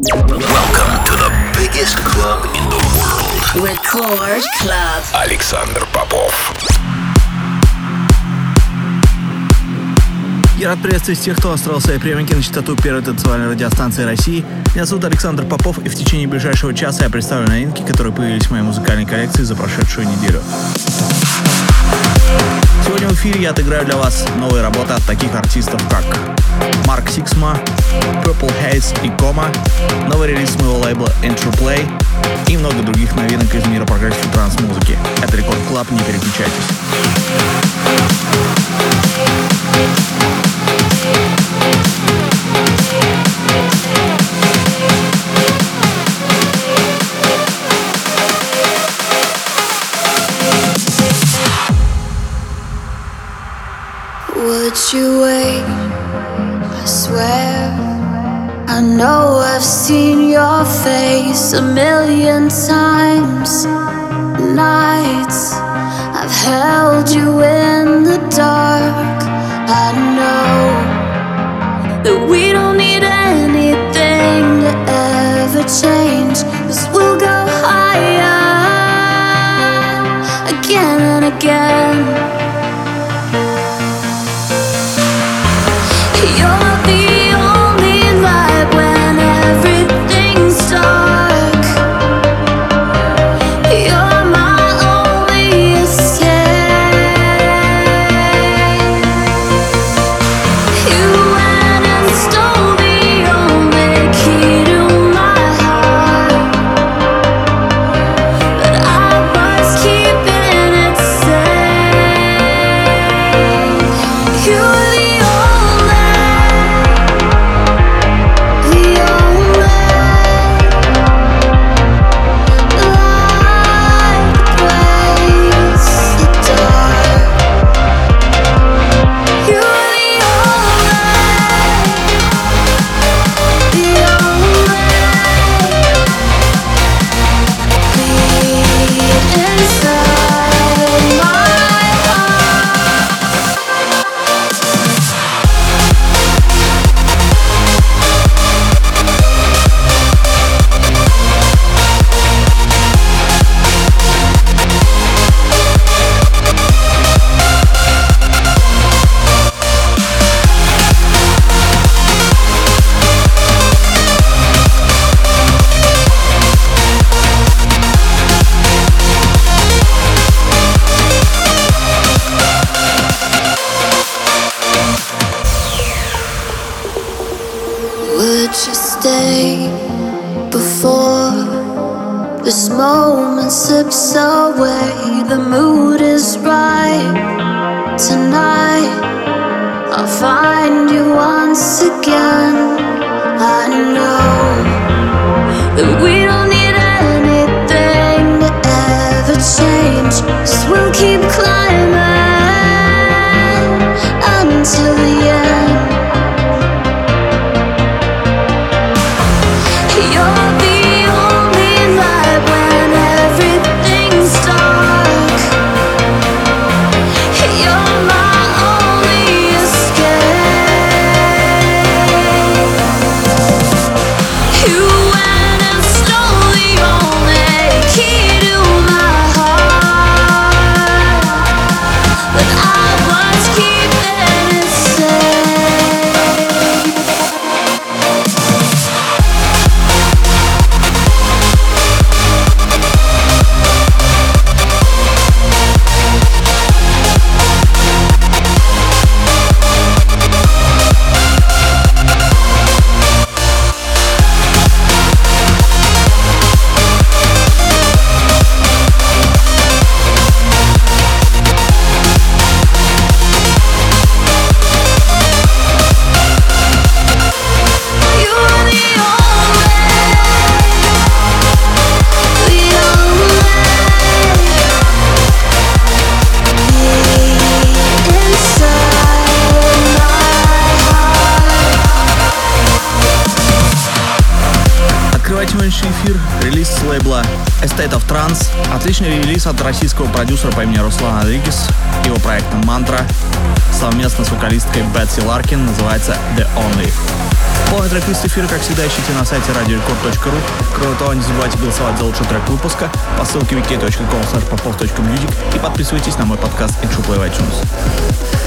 Welcome to the biggest club in the world. Record Club. Александр Попов. Я рад приветствовать всех, кто настроил свои приемники на частоту первой танцевальной радиостанции России. Меня зовут Александр Попов, и в течение ближайшего часа я представлю новинки, которые появились в моей музыкальной коллекции за прошедшую неделю. Сегодня в эфире я отыграю для вас новые работы от таких артистов, как Mark Sixma, Purple Haze и Кома, новый релиз моего лейбла Interplay и много других новинок из мира прогрессив транс-музыки. Это Record Club, не переключайтесь. Would you wait? Know I've seen your face a million times. Nights I've held you in the dark. I know that we don't need anything to ever change. Cause we'll go higher again and again. You российского продюсера по имени Руслан Адрикис. Его проект Мантра совместно с вокалисткой Бетси Ларкин называется The Only. Полный трек-лист эфира, как всегда, ищите на сайте radiorecord.ru. Кроме того, не забывайте голосовать за лучший трек выпуска по ссылке wiki.com и подписывайтесь на мой подкаст Intro Play iTunes.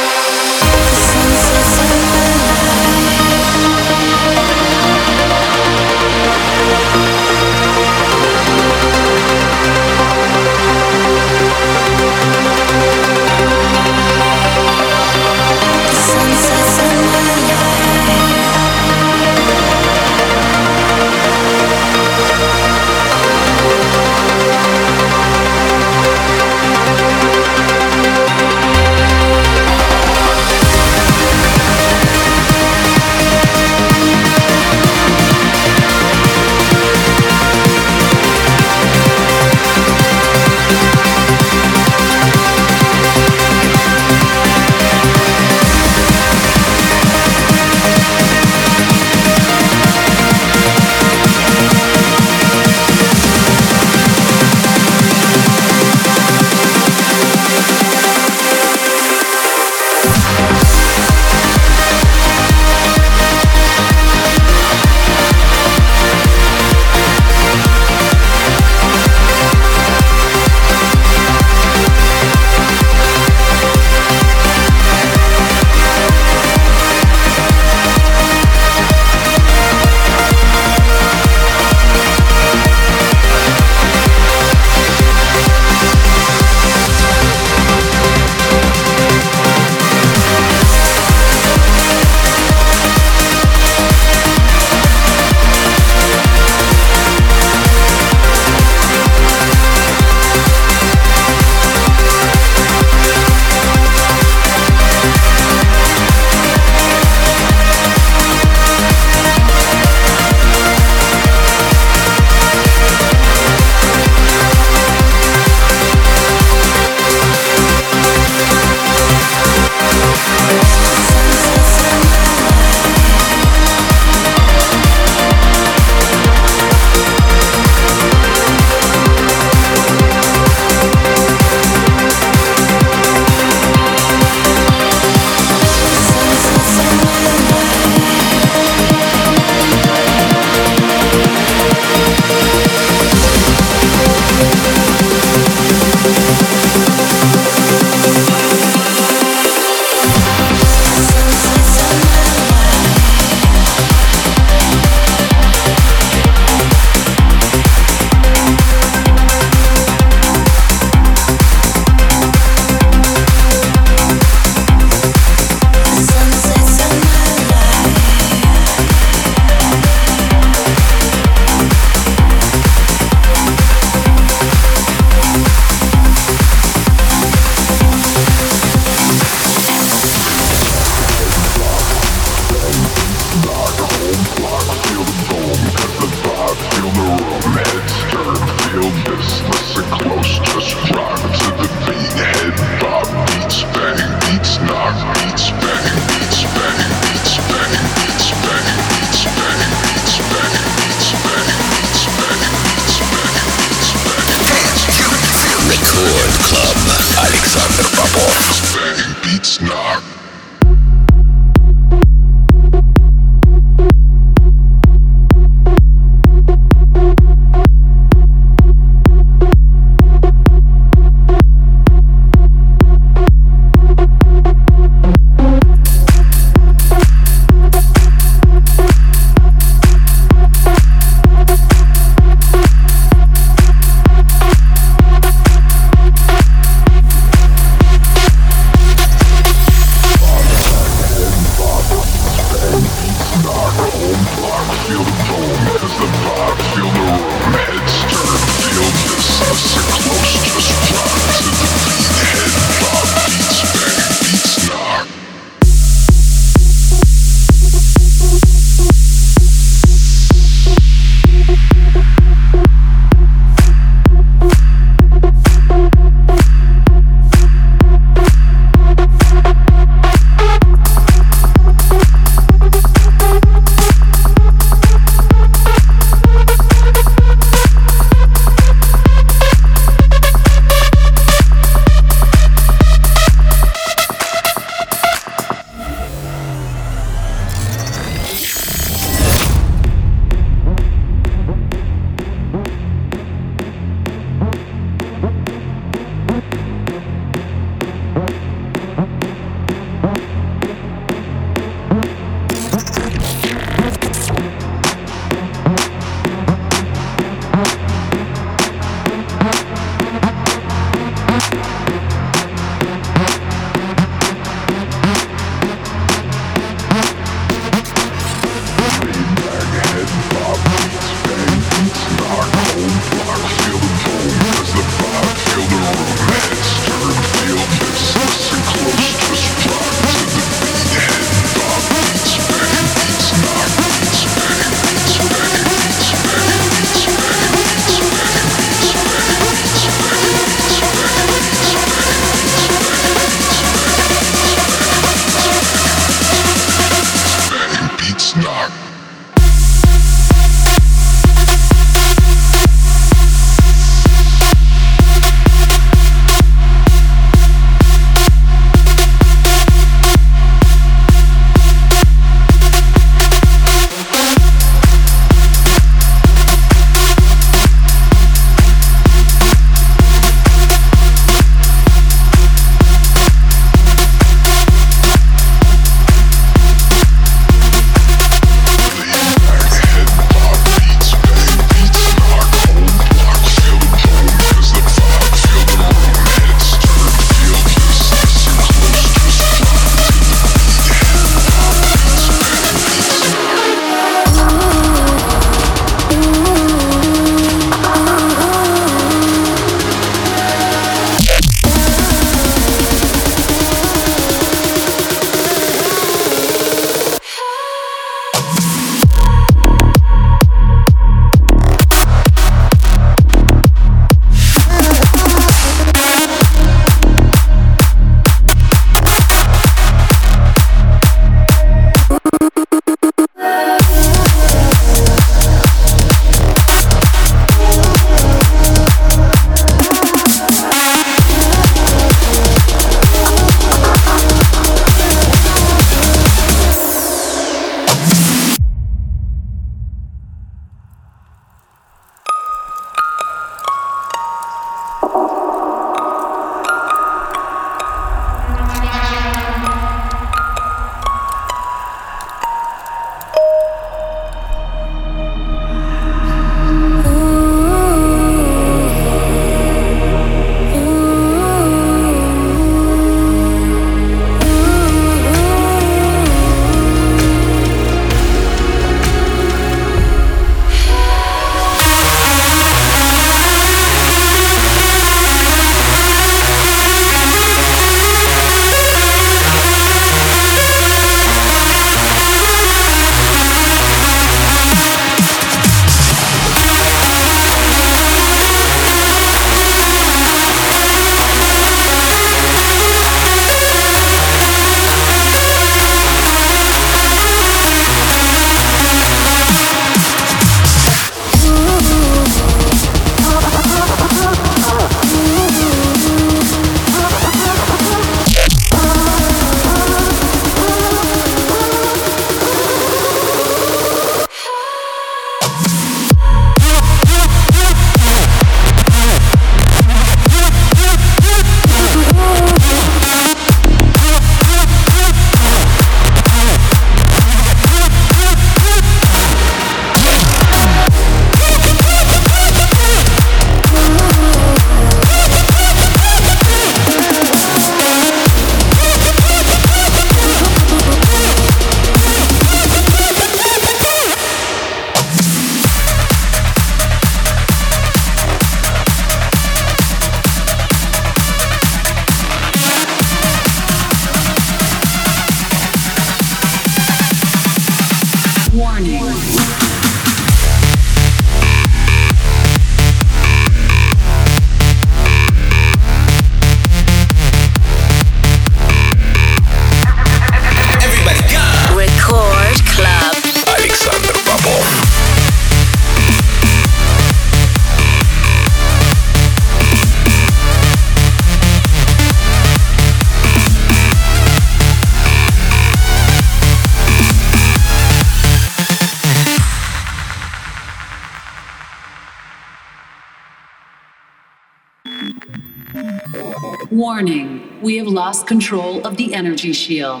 Lost control of the energy shield.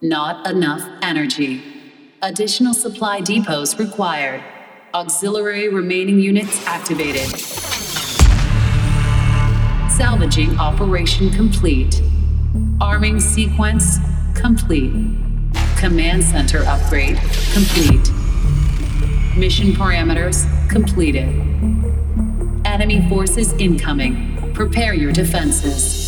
Not enough energy. Additional supply depots required. Auxiliary remaining units activated. Salvaging operation complete. Arming sequence complete. Command center upgrade complete. Mission parameters completed. Enemy forces incoming. Prepare your defenses.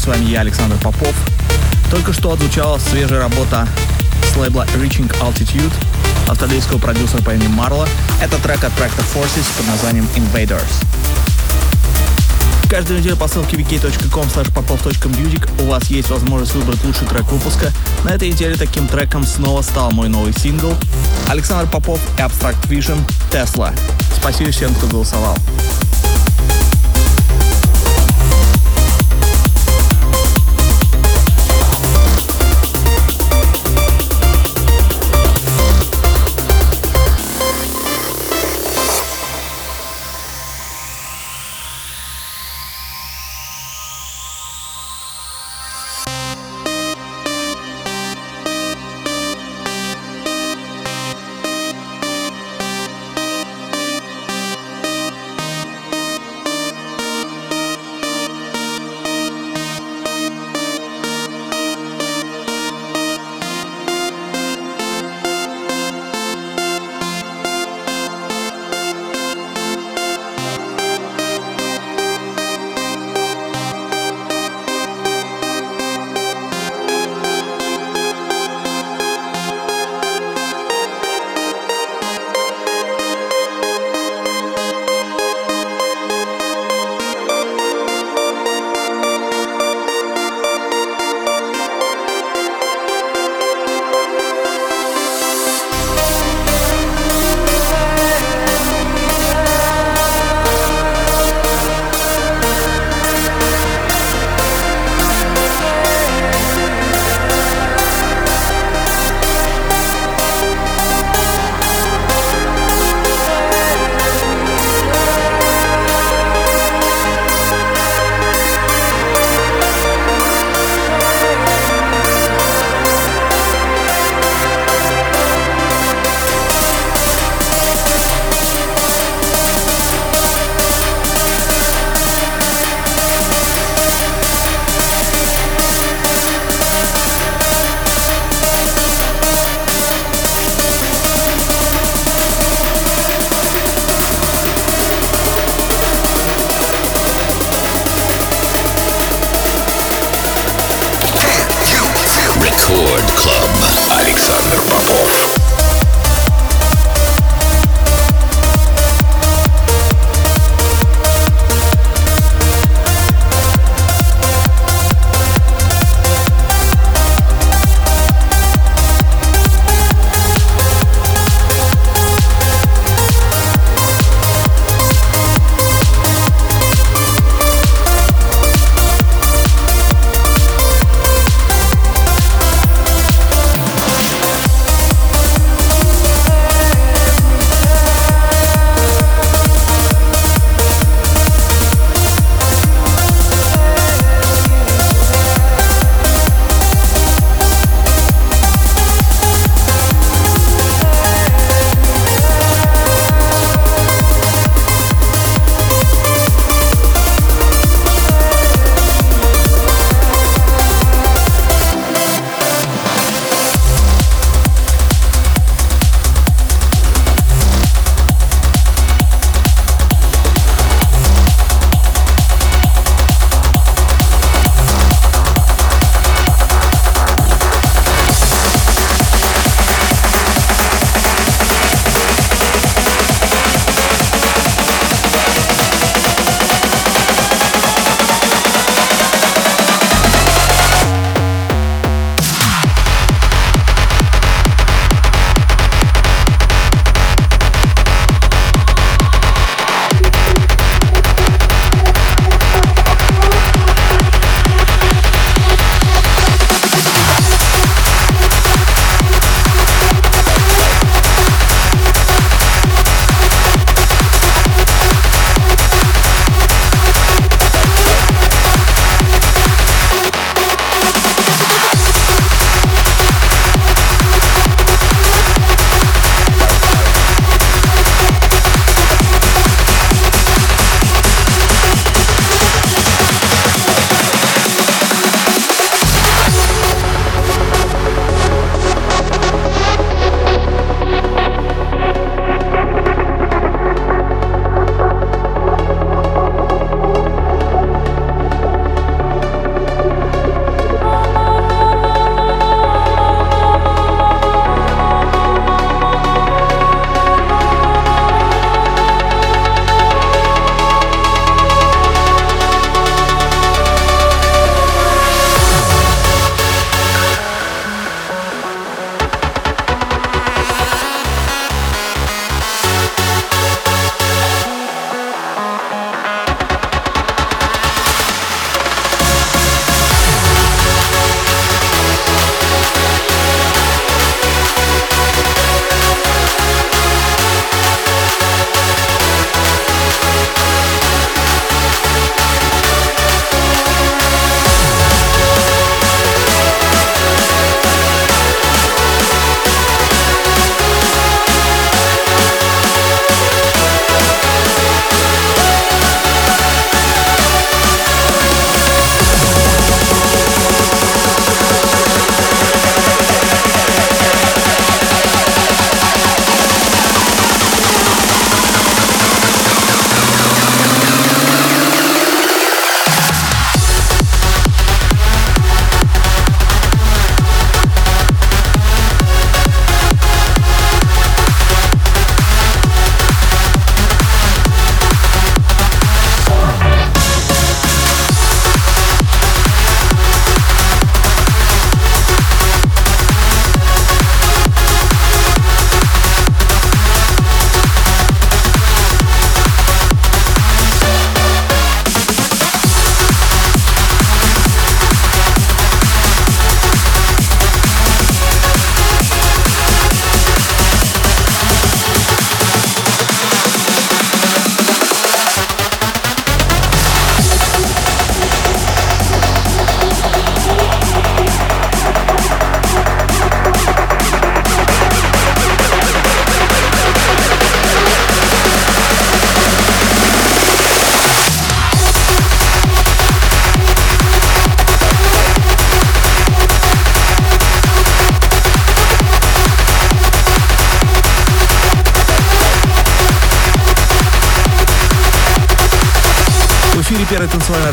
С вами я, Александр Попов. Только что отзвучала свежая работа с лейбла Reaching Altitude австралийского продюсера по имени Марла. Это трек от проекта Forces под названием Invaders. Каждую неделю по ссылке wiki.com popov.music у вас есть возможность выбрать лучший трек выпуска. На этой неделе таким треком снова стал мой новый сингл Александр Попов и Abstract Vision Tesla. Спасибо всем, кто голосовал.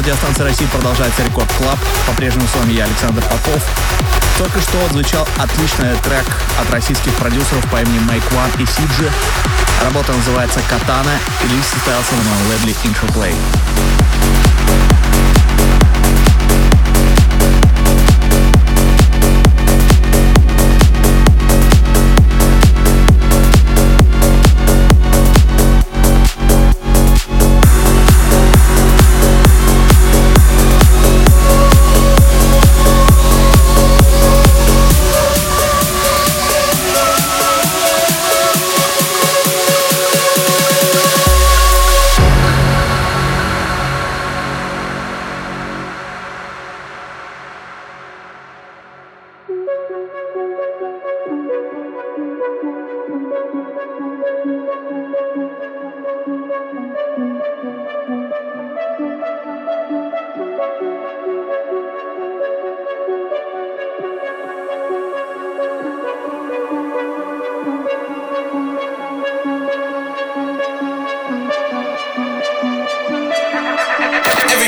Радиостанции России продолжается Record Club. По-прежнему с вами я, Александр Попов. Только что отзвучал отличный трек от российских продюсеров по имени Make One и Сиджи. Работа называется «Катана» релиз состоялся на моем лейбле Intro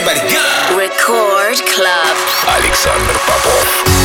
Everybody go! Record Club. Alexander Попов.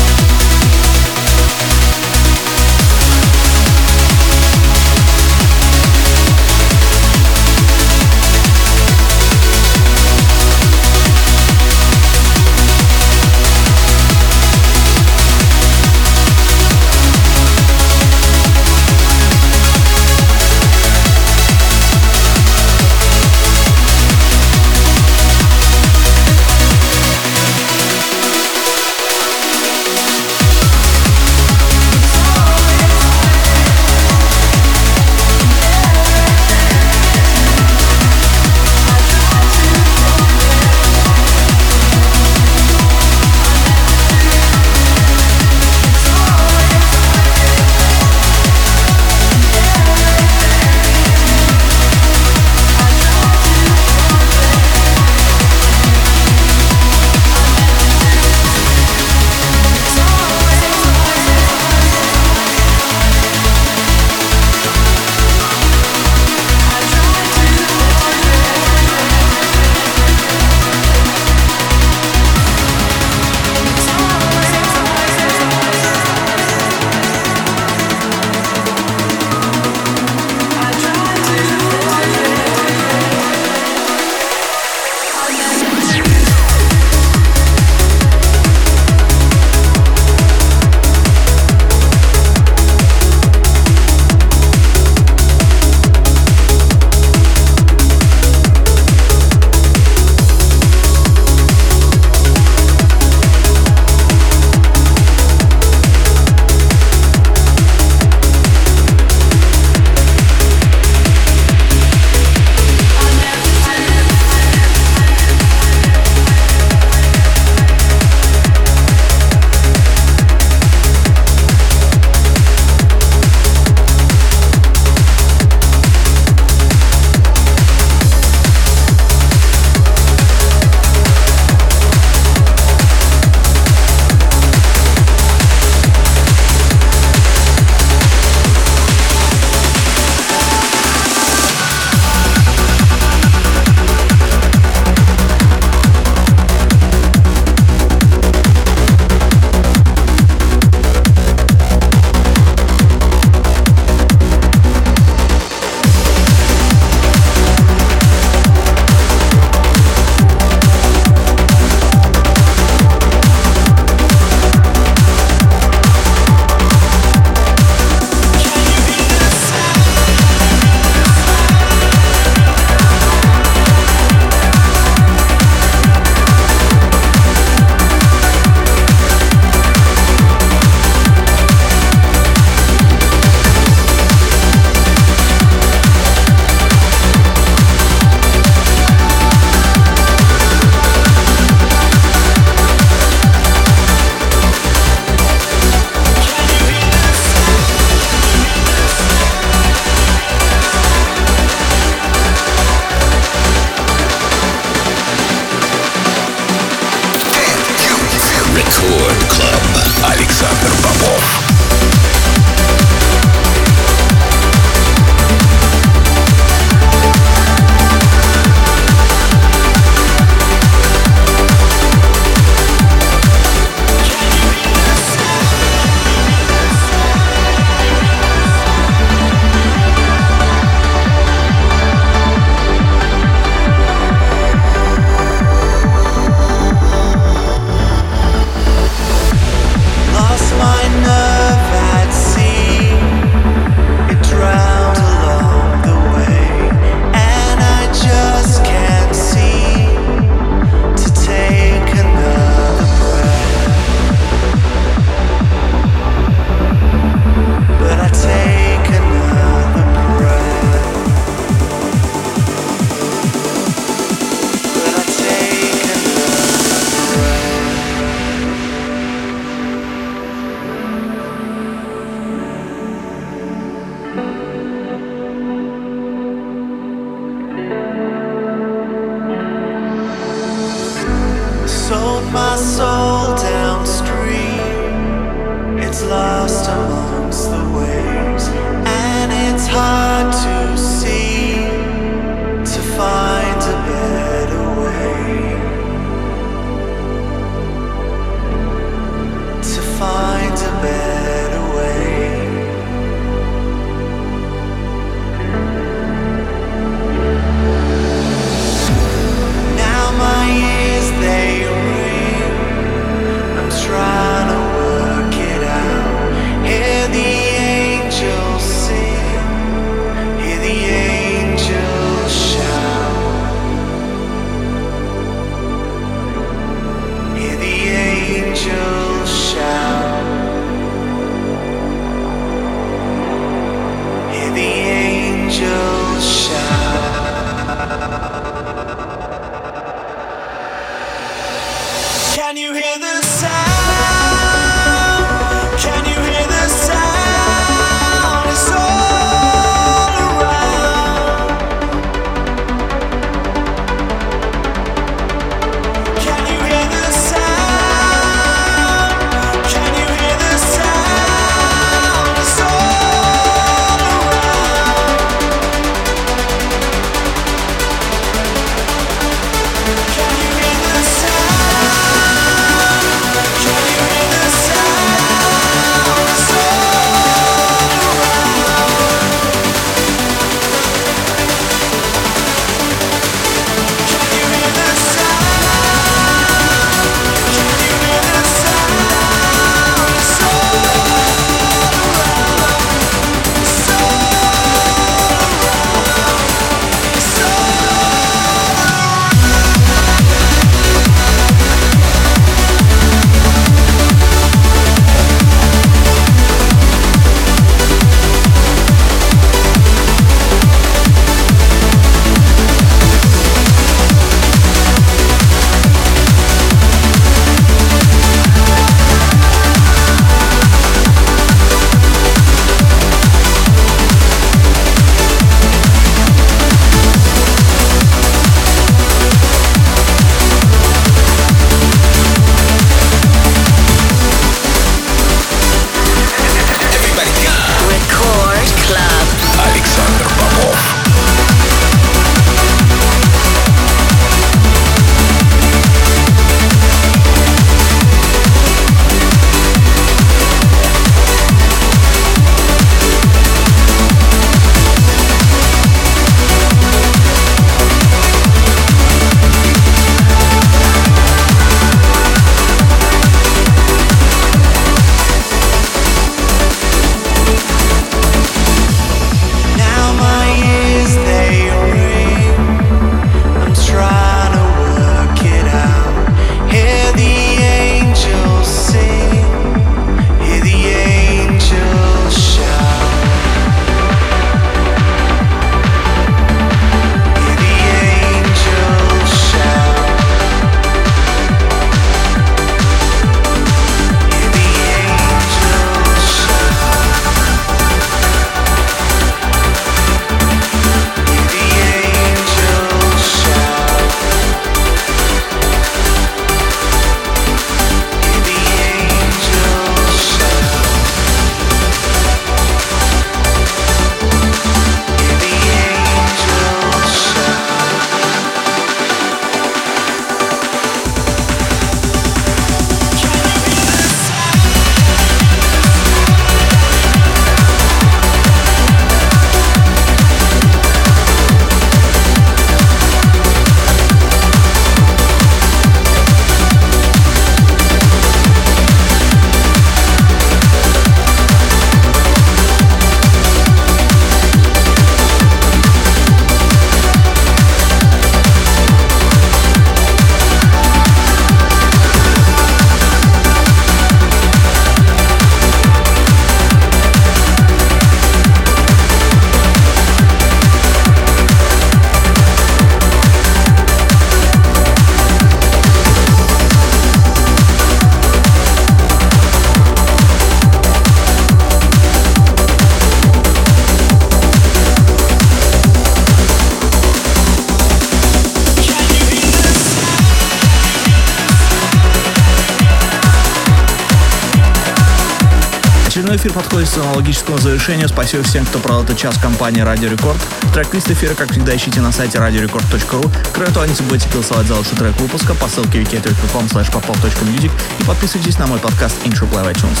Эфир подходит к аналогическому завершению. Спасибо всем, кто провел этот час компании Радио Рекорд. Трек-лист эфира, как всегда, ищите на сайте radiorecord.ru. Кроме того, не забудьте голосовать за лучший трек выпуска по ссылке wiki.com popov.music и подписывайтесь на мой подкаст Intro Play iTunes.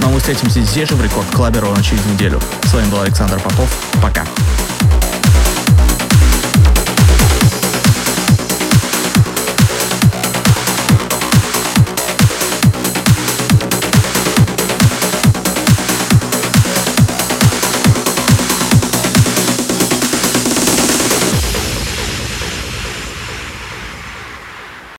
Ну а мы встретимся здесь же в Рекорд Клабе ровно через неделю. С вами был Александр Попов. Пока.